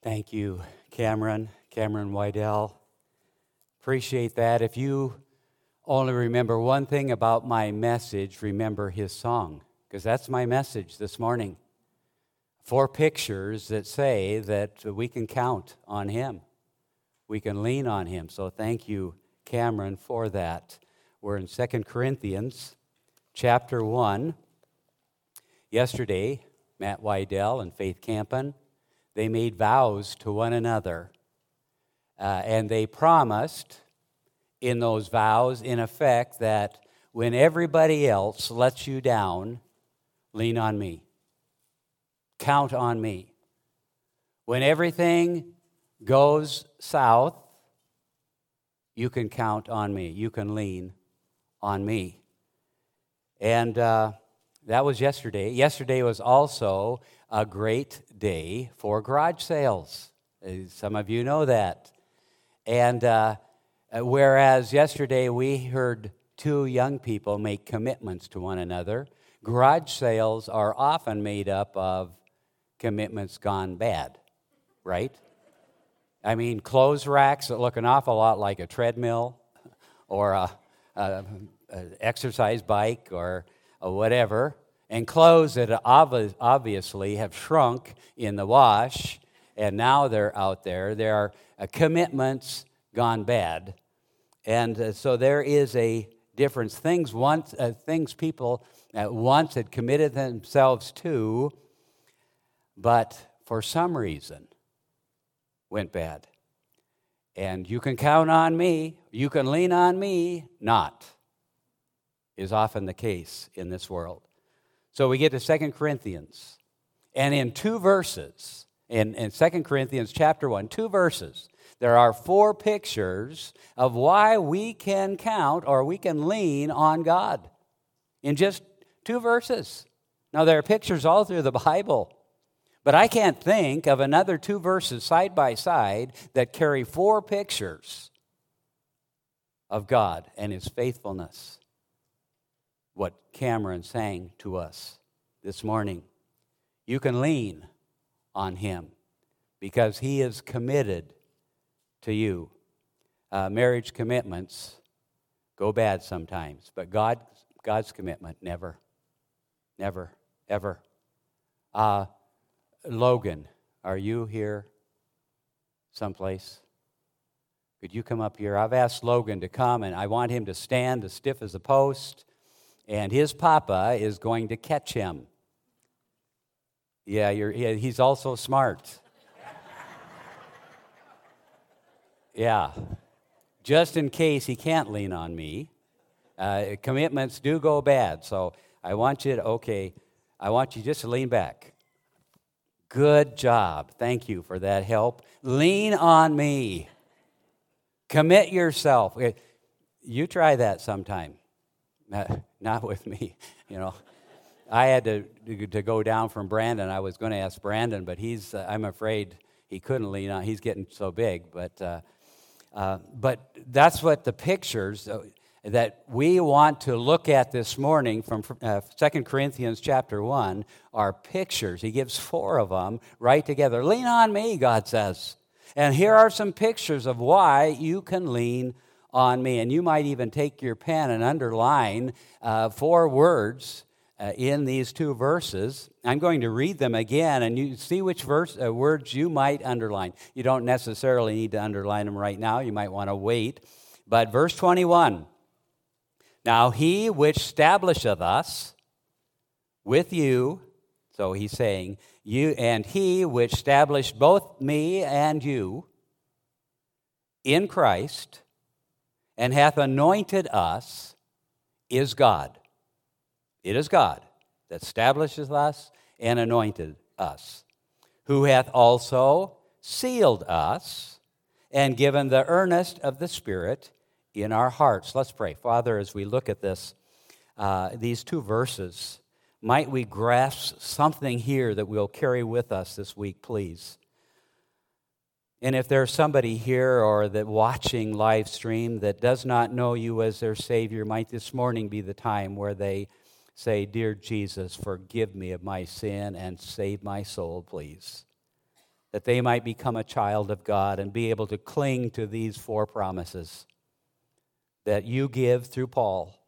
Thank you, Cameron, Cameron Wydell. Appreciate that. If you only remember one thing about my message, remember his song, because that's my message this morning. Four pictures that say that we can count on him, we can lean on him. So thank you, Cameron, for that. We're in Second Corinthians chapter 1. Yesterday, Matt Wydell and Faith Campen, they made vows to one another. Uh, and they promised in those vows, in effect, that when everybody else lets you down, lean on me. Count on me. When everything goes south, you can count on me. You can lean on me. And uh, that was yesterday. Yesterday was also a great day for garage sales. Uh, some of you know that. And uh, uh, whereas yesterday we heard two young people make commitments to one another, garage sales are often made up of commitments gone bad, right? I mean, clothes racks that look an awful lot like a treadmill or a, a, a exercise bike or whatever, and clothes that obviously have shrunk in the wash and now they're out there. There are uh, commitments gone bad. And uh, so there is a difference. Things once, uh, things people at once had committed themselves to, but for some reason went bad. And you can count on me, you can lean on me, not, is often the case in this world. So we get to Second Corinthians, and in two verses, in, in 2 Corinthians chapter 1, two verses, there are four pictures of why we can count or we can lean on God in just two verses. Now, there are pictures all through the Bible, but I can't think of another two verses side by side that carry four pictures of God and His faithfulness. What Cameron sang to us this morning. You can lean on Him because He is committed to you. Uh, marriage commitments go bad sometimes, but God, God's commitment never, never, ever. Uh, Logan, are you here someplace? Could you come up here? I've asked Logan to come, and I want him to stand as stiff as a post, and his papa is going to catch him. Yeah, he's also smart. Yeah. Just in case he can't lean on me, uh, commitments do go bad. So I want you to, okay, I want you just to lean back. Good job. Thank you for that help. Lean on me. Commit yourself. Eh, you try that sometime. Not with me, you know. I had to, to go down from Brandon. I was going to ask Brandon, but he's, uh, I'm afraid he couldn't lean on. He's getting so big. But uh, uh, but that's what the pictures uh, that we want to look at this morning from uh, 2 Corinthians chapter 1 are pictures. He gives four of them right together. Lean on me, God says. And here are some pictures of why you can lean on me. And you might even take your pen and underline uh, four words uh, in these two verses. I'm going to read them again, and you see which verse, uh, words you might underline. You don't necessarily need to underline them right now, you might want to wait. But verse 21 Now he which establisheth us with you, so he's saying, you and he which established both me and you in Christ and hath anointed us is God it is God that establishes us and anointed us, who hath also sealed us and given the earnest of the Spirit in our hearts. Let's pray. Father, as we look at this, uh, these two verses, might we grasp something here that we'll carry with us this week, please. And if there's somebody here or that watching live stream that does not know you as their Savior, might this morning be the time where they Say, Dear Jesus, forgive me of my sin and save my soul, please. that they might become a child of God and be able to cling to these four promises that you give through Paul,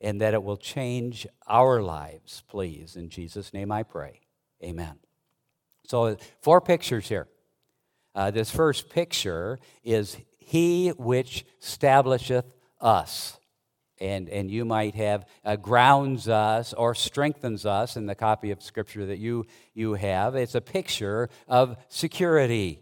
and that it will change our lives, please. In Jesus' name I pray. Amen. So, four pictures here. Uh, this first picture is He which establisheth us and, and you might have uh, grounds us or strengthens us in the copy of Scripture that you, you have. It's a picture of security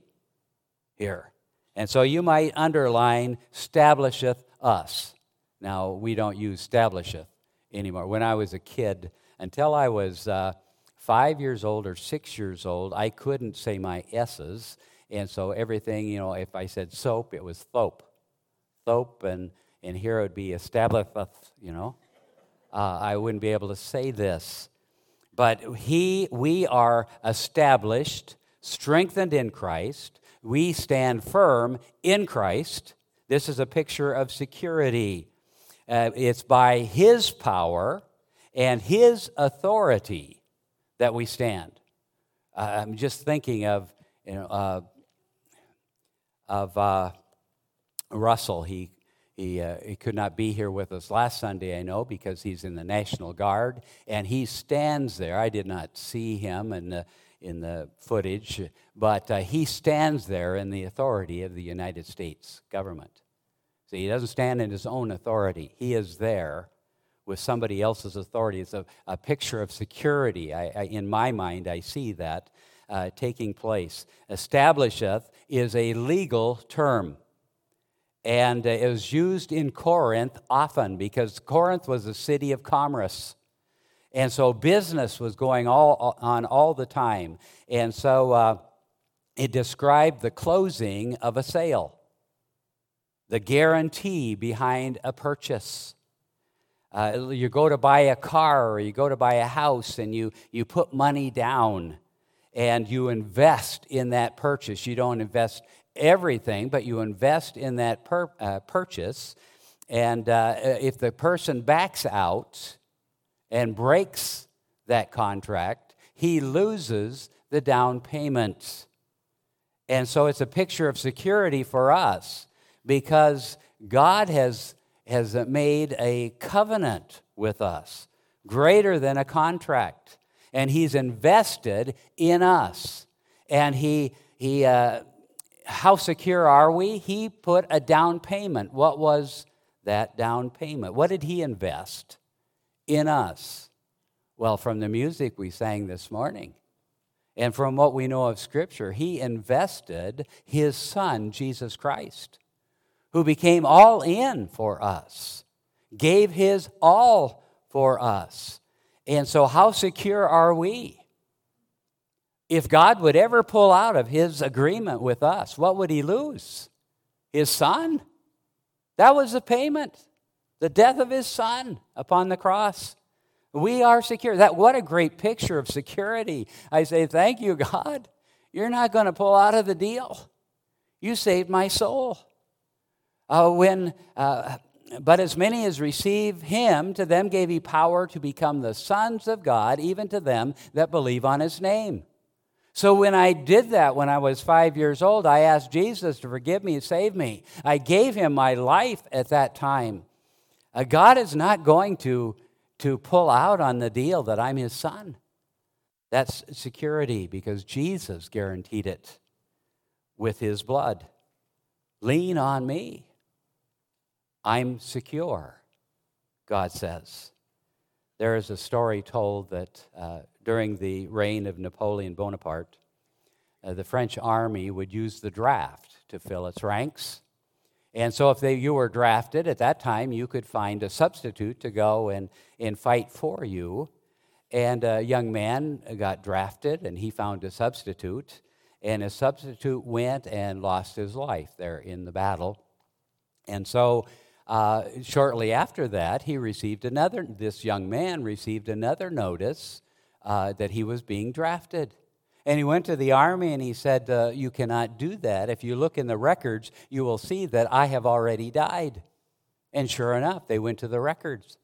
here. And so you might underline establisheth us. Now, we don't use establisheth anymore. When I was a kid, until I was uh, five years old or six years old, I couldn't say my S's. And so everything, you know, if I said soap, it was thope. Thope and and here it would be established, you know. Uh, I wouldn't be able to say this. But he, we are established, strengthened in Christ. We stand firm in Christ. This is a picture of security. Uh, it's by his power and his authority that we stand. Uh, I'm just thinking of, you know, uh, of uh, Russell. He he, uh, he could not be here with us last Sunday, I know, because he's in the National Guard, and he stands there. I did not see him in the, in the footage, but uh, he stands there in the authority of the United States government. See, he doesn't stand in his own authority, he is there with somebody else's authority. It's a, a picture of security. I, I, in my mind, I see that uh, taking place. Establisheth is a legal term and uh, it was used in Corinth often because Corinth was a city of commerce. And so business was going all, on all the time. And so uh, it described the closing of a sale, the guarantee behind a purchase. Uh, you go to buy a car or you go to buy a house and you, you put money down and you invest in that purchase. You don't invest everything, but you invest in that per, uh, purchase. And uh, if the person backs out and breaks that contract, he loses the down payment. And so it's a picture of security for us because God has, has made a covenant with us greater than a contract. And He's invested in us. And He, he uh, how secure are we? He put a down payment. What was that down payment? What did he invest in us? Well, from the music we sang this morning, and from what we know of Scripture, he invested his son, Jesus Christ, who became all in for us, gave his all for us. And so, how secure are we? If God would ever pull out of his agreement with us, what would he lose? His son? That was the payment. The death of his son upon the cross. We are secure. That what a great picture of security. I say, thank you, God. You're not going to pull out of the deal. You saved my soul. Uh, when, uh, but as many as receive him, to them gave he power to become the sons of God, even to them that believe on his name. So when I did that when I was five years old, I asked Jesus to forgive me and save me. I gave him my life at that time. Uh, God is not going to, to pull out on the deal that I'm his son. That's security because Jesus guaranteed it with his blood. Lean on me. I'm secure, God says. There is a story told that uh, during the reign of Napoleon Bonaparte, uh, the French army would use the draft to fill its ranks. And so, if they, you were drafted at that time, you could find a substitute to go and, and fight for you. And a young man got drafted, and he found a substitute. And a substitute went and lost his life there in the battle. And so, uh, shortly after that, he received another, this young man received another notice uh, that he was being drafted. And he went to the army and he said, uh, You cannot do that. If you look in the records, you will see that I have already died. And sure enough, they went to the records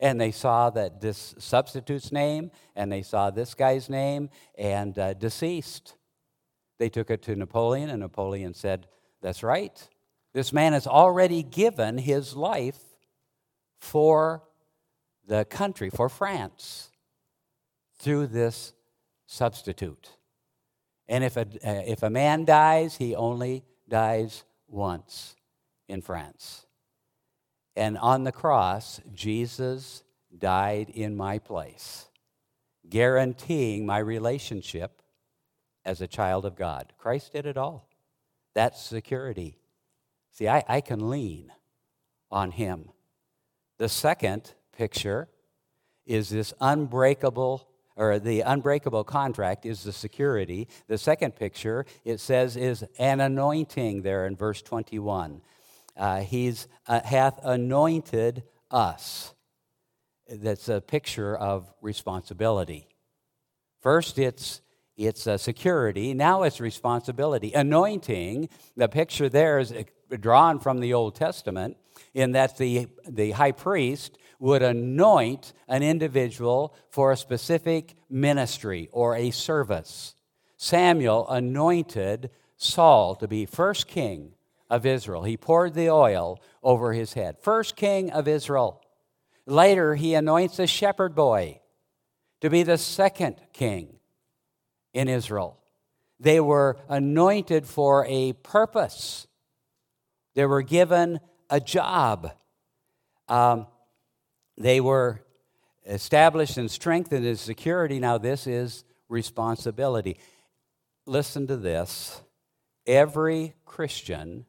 and they saw that this substitute's name and they saw this guy's name and uh, deceased. They took it to Napoleon, and Napoleon said, That's right. This man has already given his life for the country, for France, through this substitute. And if a, uh, if a man dies, he only dies once in France. And on the cross, Jesus died in my place, guaranteeing my relationship as a child of God. Christ did it all. That's security. See, I, I can lean on Him. The second picture is this unbreakable or the unbreakable contract is the security. The second picture, it says, is an anointing there in verse 21. Uh, he's uh, hath anointed us. That's a picture of responsibility. First, it's it's security. Now it's responsibility. Anointing, the picture there is drawn from the Old Testament, in that the, the high priest would anoint an individual for a specific ministry or a service. Samuel anointed Saul to be first king of Israel. He poured the oil over his head. First king of Israel. Later, he anoints a shepherd boy to be the second king in Israel. They were anointed for a purpose, they were given a job. Um, they were established and strengthened in security. Now, this is responsibility. Listen to this every Christian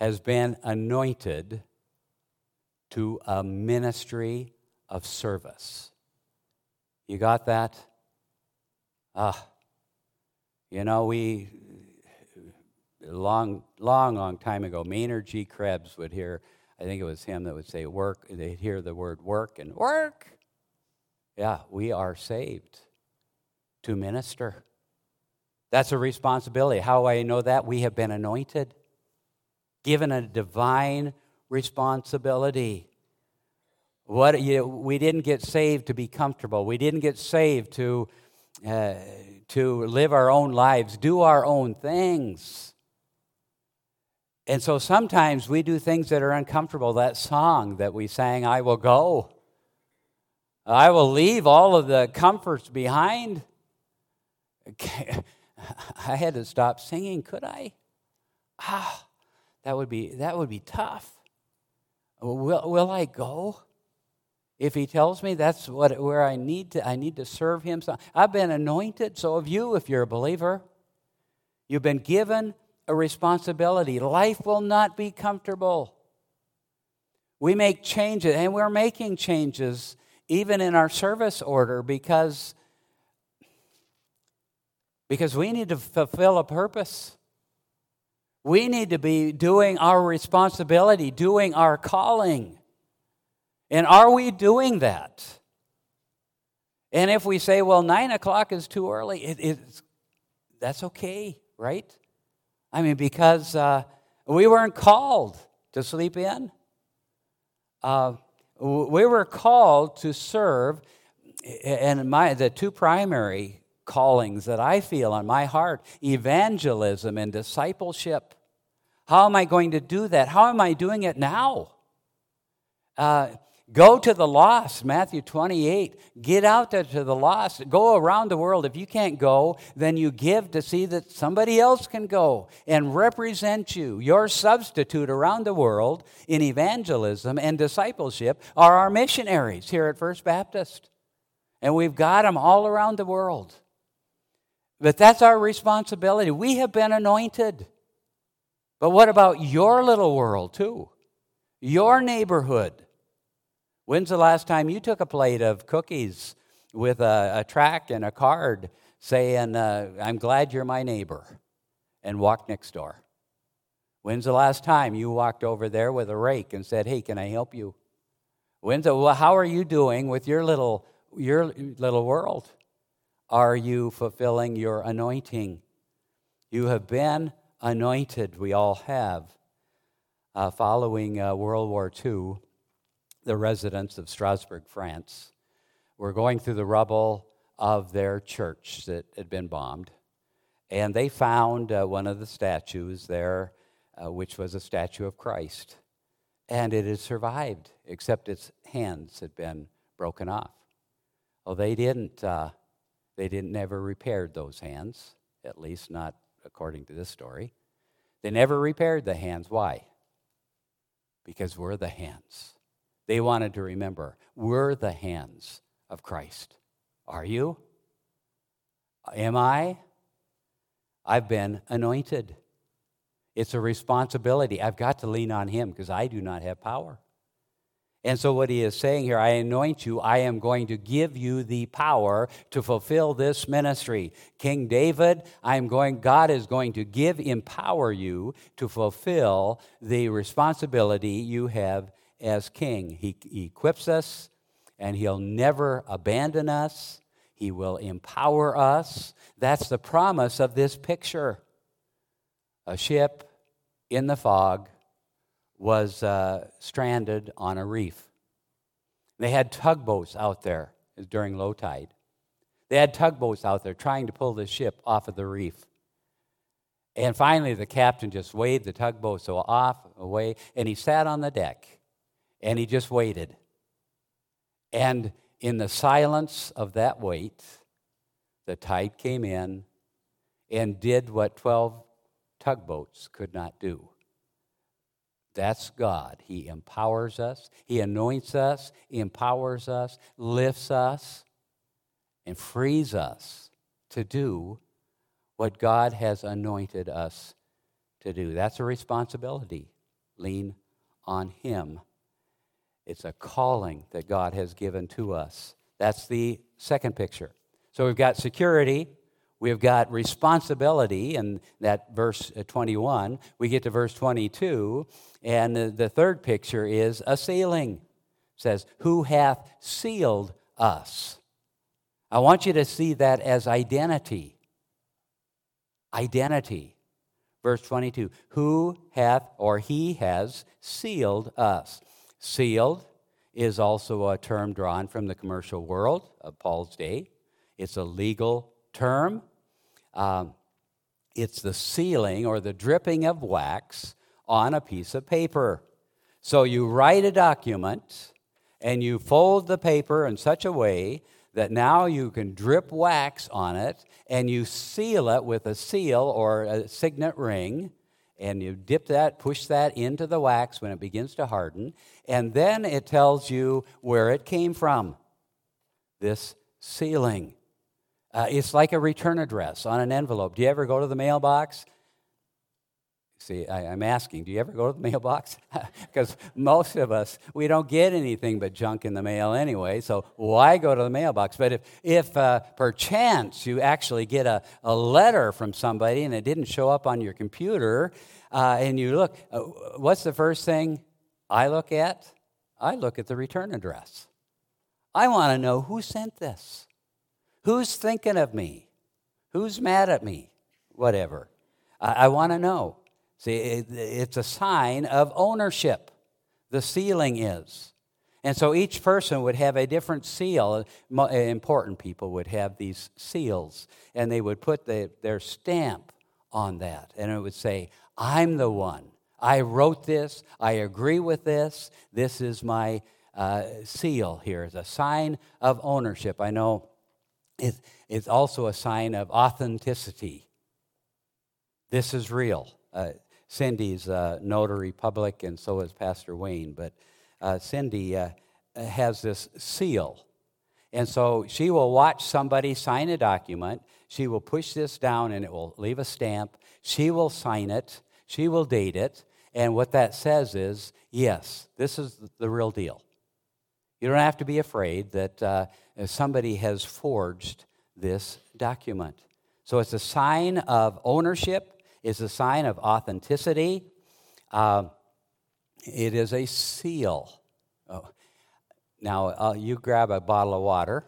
has been anointed to a ministry of service. You got that? Ah, you know, we, long, long, long time ago, Maynard G. Krebs would hear, I think it was him that would say work, they'd hear the word work and work. Yeah, we are saved to minister. That's a responsibility. How do I know that? We have been anointed, given a divine responsibility. What, you, we didn't get saved to be comfortable. We didn't get saved to uh, to live our own lives, do our own things. And so sometimes we do things that are uncomfortable. That song that we sang, I Will Go. I will leave all of the comforts behind. I had to stop singing, could I? Ah, that would be, that would be tough. Will, will I go? If he tells me that's what, where I need to, I need to serve him. I've been anointed, so have you if you're a believer. You've been given a responsibility. Life will not be comfortable. We make changes, and we're making changes even in our service order because, because we need to fulfill a purpose. We need to be doing our responsibility, doing our calling. And are we doing that? And if we say, well, nine o'clock is too early, it, it's, that's okay, right? I mean, because uh, we weren't called to sleep in. Uh, we were called to serve, and my, the two primary callings that I feel on my heart evangelism and discipleship. How am I going to do that? How am I doing it now? Uh, Go to the lost, Matthew 28. Get out there to the lost. Go around the world. If you can't go, then you give to see that somebody else can go and represent you. Your substitute around the world in evangelism and discipleship are our missionaries here at First Baptist. And we've got them all around the world. But that's our responsibility. We have been anointed. But what about your little world, too? Your neighborhood? When's the last time you took a plate of cookies with a, a track and a card saying, uh, I'm glad you're my neighbor, and walked next door? When's the last time you walked over there with a rake and said, Hey, can I help you? When's the, well, how are you doing with your little, your little world? Are you fulfilling your anointing? You have been anointed. We all have. Uh, following uh, World War II, the residents of Strasbourg, France, were going through the rubble of their church that had been bombed. And they found uh, one of the statues there, uh, which was a statue of Christ. And it had survived, except its hands had been broken off. Well, they didn't, uh, they didn't never repaired those hands, at least not according to this story. They never repaired the hands. Why? Because we're the hands. They wanted to remember we're the hands of Christ. Are you? Am I? I've been anointed. It's a responsibility. I've got to lean on Him because I do not have power. And so, what he is saying here, I anoint you, I am going to give you the power to fulfill this ministry. King David, I am going, God is going to give, empower you to fulfill the responsibility you have as king. He, he equips us, and he'll never abandon us. He will empower us. That's the promise of this picture. A ship in the fog was uh, stranded on a reef. They had tugboats out there during low tide. They had tugboats out there trying to pull the ship off of the reef. And finally, the captain just waved the tugboat so off, away, and he sat on the deck and he just waited. And in the silence of that wait, the tide came in and did what 12 tugboats could not do. That's God. He empowers us, He anoints us, empowers us, lifts us, and frees us to do what God has anointed us to do. That's a responsibility. Lean on Him. It's a calling that God has given to us. That's the second picture. So we've got security, We've got responsibility in that verse uh, 21. We get to verse 22, and the third picture is a sealing. It says, Who hath sealed us? I want you to see that as identity. Identity. Verse 22 Who hath or he has sealed us? Sealed is also a term drawn from the commercial world of Paul's day. It's a legal term. Um, it's the sealing or the dripping of wax on a piece of paper. So you write a document and you fold the paper in such a way that now you can drip wax on it and you seal it with a seal or a signet ring and you dip that, push that into the wax when it begins to harden, and then it tells you where it came from. This sealing. Uh, it's like a return address on an envelope. Do you ever go to the mailbox? See, I, am asking, do you ever go to the mailbox? Because most of us, we don't get anything but junk in the mail anyway, so why go to the mailbox? But if, if uh, perchance you actually get a, a letter from somebody and it didn't show up on your computer, uh, and you look, uh, what's the first thing I look at? I look at the return address. I want to know who sent this. Who's thinking of me? Who's mad at me? Whatever. I, I want to know. See, it, it's a sign of ownership. The sealing is. And so each person would have a different seal. Important people would have these seals, and they would put the, their stamp on that. And it would say, I'm the one. I wrote this. I agree with this. This is my uh, seal here. It's a sign of ownership. I know it's also a sign of authenticity. This is real. Uh, Cindy's a notary public, and so is Pastor Wayne. But uh, Cindy uh, has this seal. And so she will watch somebody sign a document. She will push this down and it will leave a stamp. She will sign it. She will date it. And what that says is yes, this is the real deal. You don't have to be afraid that uh, somebody has forged this document. So it's a sign of ownership, it's a sign of authenticity. Uh, it is a seal. Oh. Now, uh, you grab a bottle of water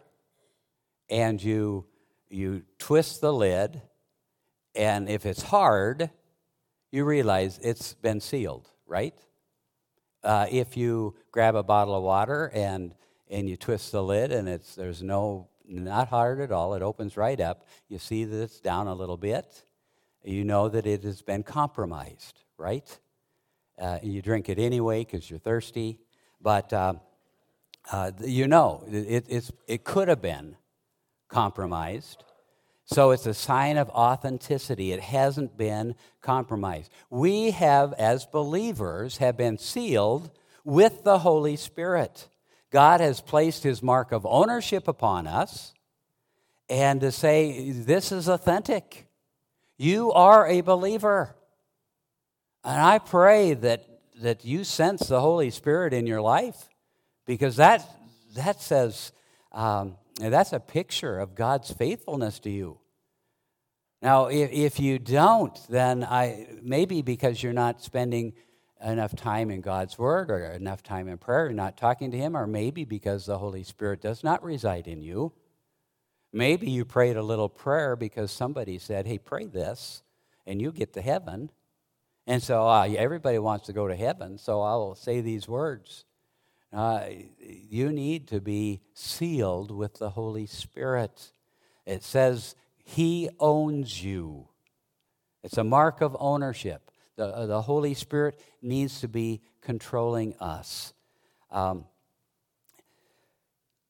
and you, you twist the lid, and if it's hard, you realize it's been sealed, right? Uh, if you grab a bottle of water and, and you twist the lid and it's, there's no, not hard at all, it opens right up, you see that it's down a little bit, you know that it has been compromised, right? Uh, you drink it anyway because you're thirsty, but uh, uh, you know it, it could have been compromised. So it's a sign of authenticity. It hasn't been compromised. We have, as believers, have been sealed with the Holy Spirit. God has placed his mark of ownership upon us and to say, this is authentic. You are a believer. And I pray that, that you sense the Holy Spirit in your life because that, that says, um, that's a picture of God's faithfulness to you. Now, if, if you don't, then I maybe because you're not spending enough time in God's Word or enough time in prayer, you're not talking to Him, or maybe because the Holy Spirit does not reside in you. Maybe you prayed a little prayer because somebody said, hey, pray this, and you get to heaven. And so uh, everybody wants to go to heaven, so I'll say these words. Uh, you need to be sealed with the Holy Spirit. It says he owns you. It's a mark of ownership. The, uh, the Holy Spirit needs to be controlling us. Um,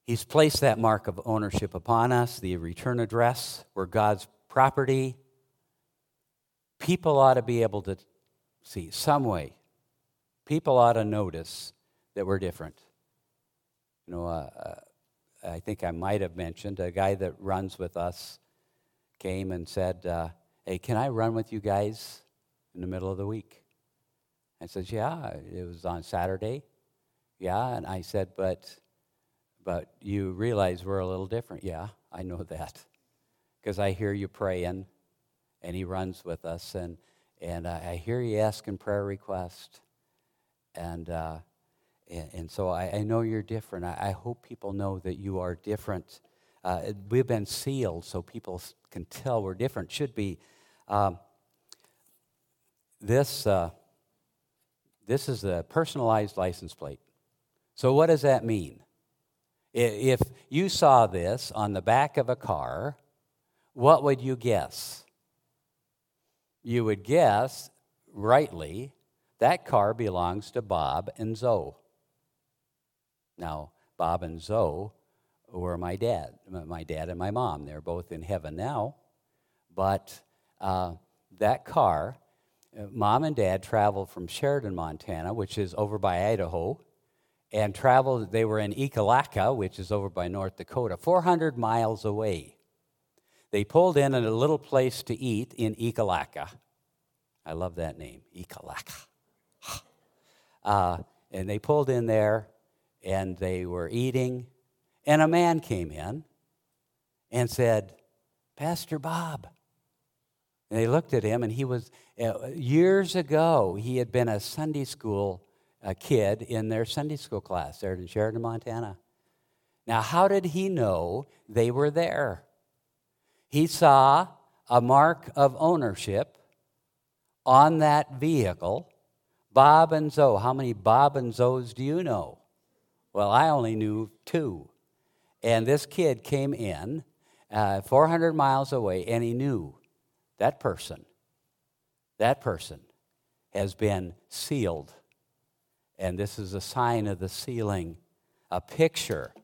he's placed that mark of ownership upon us, the return address. We're God's property. People ought to be able to see some way. People ought to notice that we're different. You know, uh, uh I think I might have mentioned a guy that runs with us came and said, uh, Hey, can I run with you guys in the middle of the week? I said, Yeah, it was on Saturday. Yeah, and I said, But but you realize we're a little different. Yeah, I know that. Because I hear you praying, and he runs with us, and, and I hear you asking prayer requests. And, uh, and, and, so I, I, know you're different. I, I, hope people know that you are different. Uh, we've been sealed so people can tell we're different. Should be. Um, this, uh, this is a personalized license plate. So, what does that mean? If you saw this on the back of a car, what would you guess? You would guess, rightly, that car belongs to Bob and Zoe. Now, Bob and Zoe were my dad, my dad and my mom. They're both in heaven now. But uh, that car, uh, mom and dad traveled from Sheridan, Montana, which is over by Idaho, and traveled, they were in Ekalaka, which is over by North Dakota, 400 miles away. They pulled in at a little place to eat in Ekalaka. I love that name, Ekalaka. Uh, and they pulled in there and they were eating and a man came in and said, Pastor Bob. And they looked at him, and he was, uh, years ago, he had been a Sunday school uh, kid in their Sunday school class there in Sheridan, Montana. Now, how did he know they were there? He saw a mark of ownership on that vehicle. Bob and Zoe. How many Bob and Zoes do you know? Well, I only knew two. And this kid came in uh, 400 miles away, and he knew that person, that person has been sealed. And this is a sign of the sealing, a picture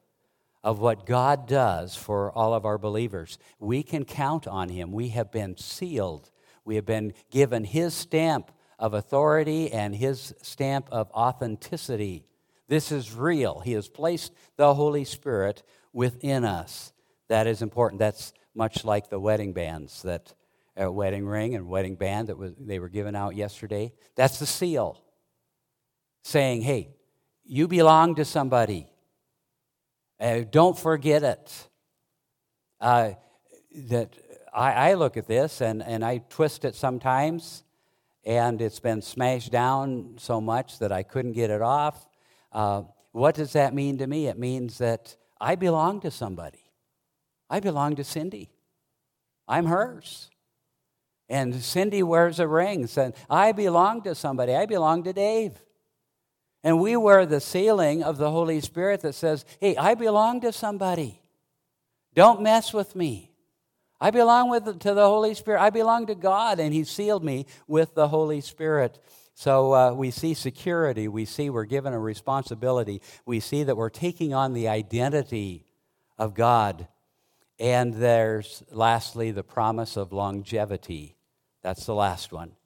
of what God does for all of our believers. We can count on Him. We have been sealed, we have been given His stamp of authority and His stamp of authenticity. This is real. He has placed the Holy Spirit within us. That is important. That's much like the wedding bands that uh, wedding ring and wedding band that was, they were given out yesterday. That's the seal saying, hey, you belong to somebody. Uh, don't forget it. Uh, that I, I, look at this and, and I twist it sometimes, and it's been smashed down so much that I couldn't get it off. Uh, what does that mean to me? It means that I belong to somebody. I belong to Cindy. I'm hers. And Cindy wears a ring saying, I belong to somebody. I belong to Dave. And we wear the sealing of the Holy Spirit that says, hey, I belong to somebody. Don't mess with me. I belong with, to the Holy Spirit. I belong to God, and He sealed me with the Holy Spirit. So uh, we see security. We see we're given a responsibility. We see that we're taking on the identity of God. And there's lastly the promise of longevity. That's the last one.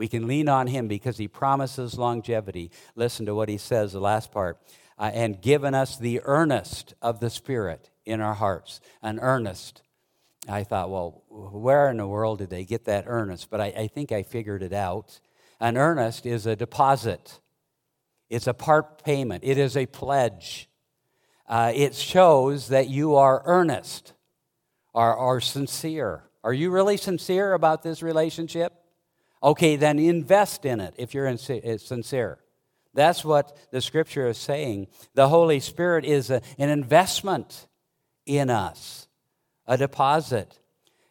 We can lean on him because he promises longevity. Listen to what he says, the last part. Uh, and given us the earnest of the Spirit in our hearts. An earnest. I thought, well, where in the world did they get that earnest? But I, I think I figured it out. An earnest is a deposit, it's a part payment, it is a pledge. Uh, it shows that you are earnest or sincere. Are you really sincere about this relationship? Okay, then invest in it if you're uh, sincere. That's what the scripture is saying. The Holy Spirit is a, an investment in us, a deposit.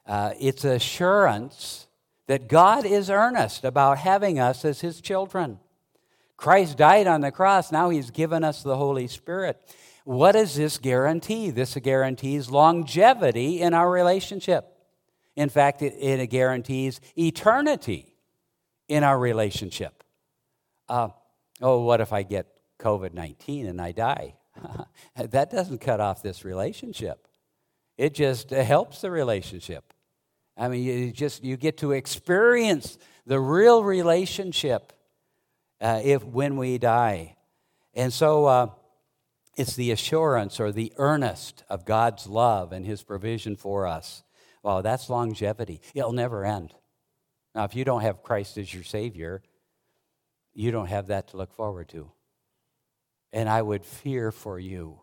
Uh, it's assurance that God is earnest about having us as His children. Christ died on the cross, now He's given us the Holy Spirit. What does this guarantee? This guarantees longevity in our relationship. In fact, it, it guarantees eternity in our relationship. Uh, oh, what if I get COVID 19 and I die? that doesn't cut off this relationship, it just helps the relationship. I mean, you just you get to experience the real relationship uh, if when we die, and so uh, it's the assurance or the earnest of God's love and His provision for us. Well, that's longevity. It'll never end. Now, if you don't have Christ as your Savior, you don't have that to look forward to. And I would fear for you.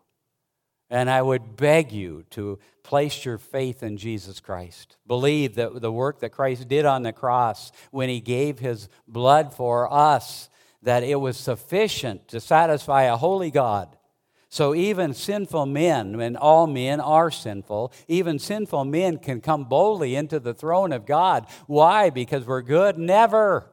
And I would beg you to place your faith in Jesus Christ. Believe that the work that Christ did on the cross when he gave his blood for us, that it was sufficient to satisfy a holy God so even sinful men, and all men are sinful, even sinful men can come boldly into the throne of God. Why? Because we're good? Never.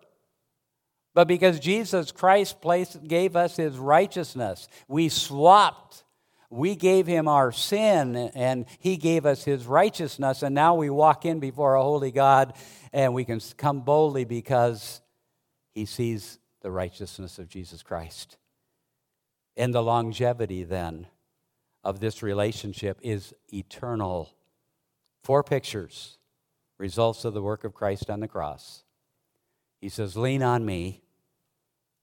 But because Jesus Christ placed, gave us his righteousness, we swapped. We gave him our sin and he gave us his righteousness. And now we walk in before a holy God and we can come boldly because he sees the righteousness of Jesus Christ. And the longevity then of this relationship is eternal. Four pictures, results of the work of Christ on the cross. He says, Lean on me,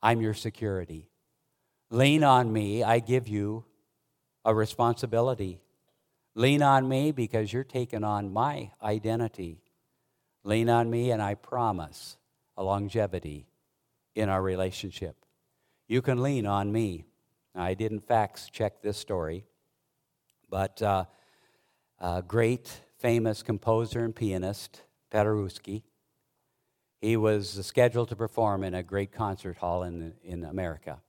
I'm your security. Lean on me, I give you a responsibility. Lean on me because you're taking on my identity. Lean on me, and I promise a longevity in our relationship. You can lean on me. I didn't fax check this story, but uh, a great famous composer and pianist, Paderewski, he was scheduled to perform in a great concert hall in, in America.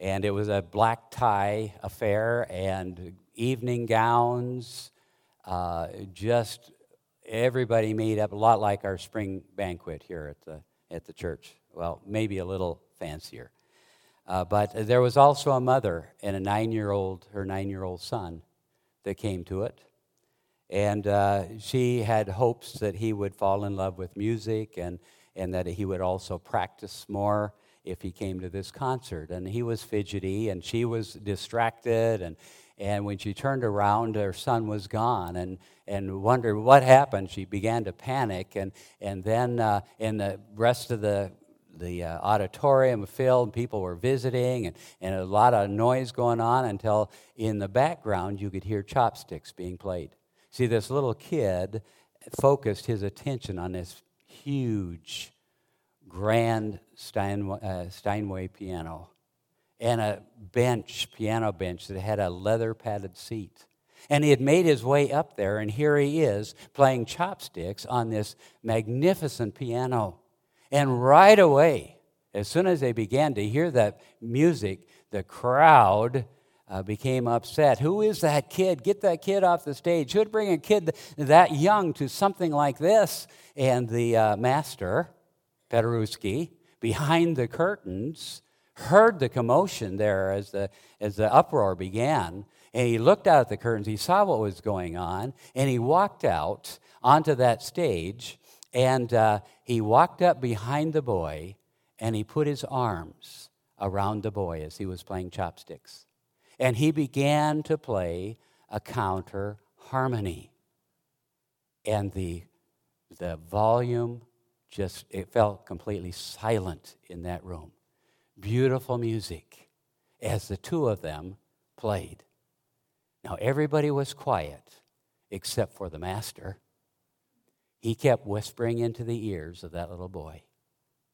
And it was a black tie affair and evening gowns, uh, just everybody made up, a lot like our spring banquet here at the, at the church. Well, maybe a little fancier. Uh, but there was also a mother and a nine year old, her nine year old son, that came to it. And uh, she had hopes that he would fall in love with music and, and that he would also practice more if he came to this concert. And he was fidgety and she was distracted. And, and when she turned around, her son was gone and, and wondered what happened. She began to panic. And, and then uh, in the rest of the the uh, auditorium filled, people were visiting, and, and a lot of noise going on until in the background you could hear chopsticks being played. See, this little kid focused his attention on this huge, grand uh, Steinway piano and a bench, piano bench that had a leather padded seat. And he had made his way up there, and here he is playing chopsticks on this magnificent piano. And right away, as soon as they began to hear that music, the crowd uh, became upset. Who is that kid? Get that kid off the stage. Who'd bring a kid that young to something like this? And the uh, master, Paderewski, behind the curtains, heard the commotion there as the, as the uproar began. And he looked out at the curtains, he saw what was going on, and he walked out onto that stage. And uh, he walked up behind the boy and he put his arms around the boy as he was playing chopsticks. And he began to play a counter harmony. And the, the volume just, it felt completely silent in that room. Beautiful music as the two of them played. Now, everybody was quiet except for the master. He kept whispering into the ears of that little boy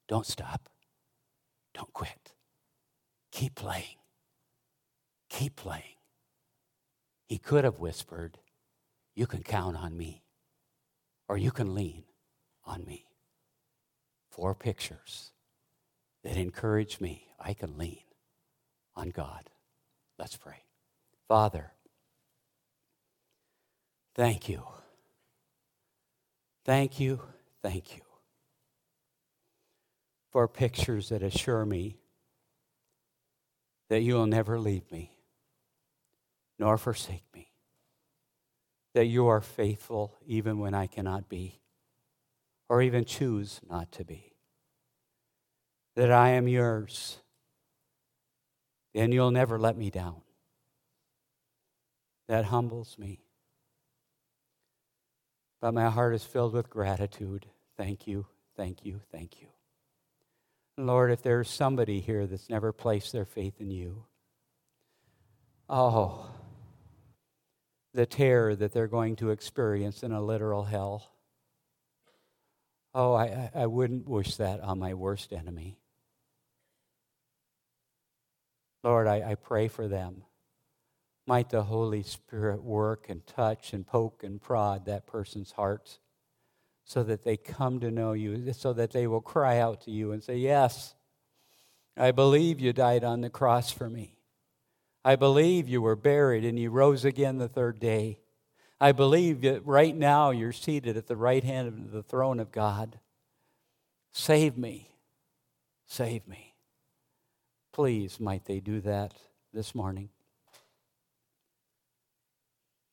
Don't stop. Don't quit. Keep playing. Keep playing. He could have whispered, You can count on me, or you can lean on me. Four pictures that encourage me. I can lean on God. Let's pray. Father, thank you. Thank you. Thank you for pictures that assure me that you will never leave me nor forsake me, that you are faithful even when I cannot be or even choose not to be, that I am yours and you'll never let me down. That humbles me. But my heart is filled with gratitude. Thank you, thank you, thank you. Lord, if there's somebody here that's never placed their faith in you, oh, the terror that they're going to experience in a literal hell. Oh, I, I wouldn't wish that on my worst enemy. Lord, I, I pray for them. Might the Holy Spirit work and touch and poke and prod that person's heart so that they come to know you, so that they will cry out to you and say, Yes, I believe you died on the cross for me. I believe you were buried and you rose again the third day. I believe that right now you're seated at the right hand of the throne of God. Save me. Save me. Please, might they do that this morning?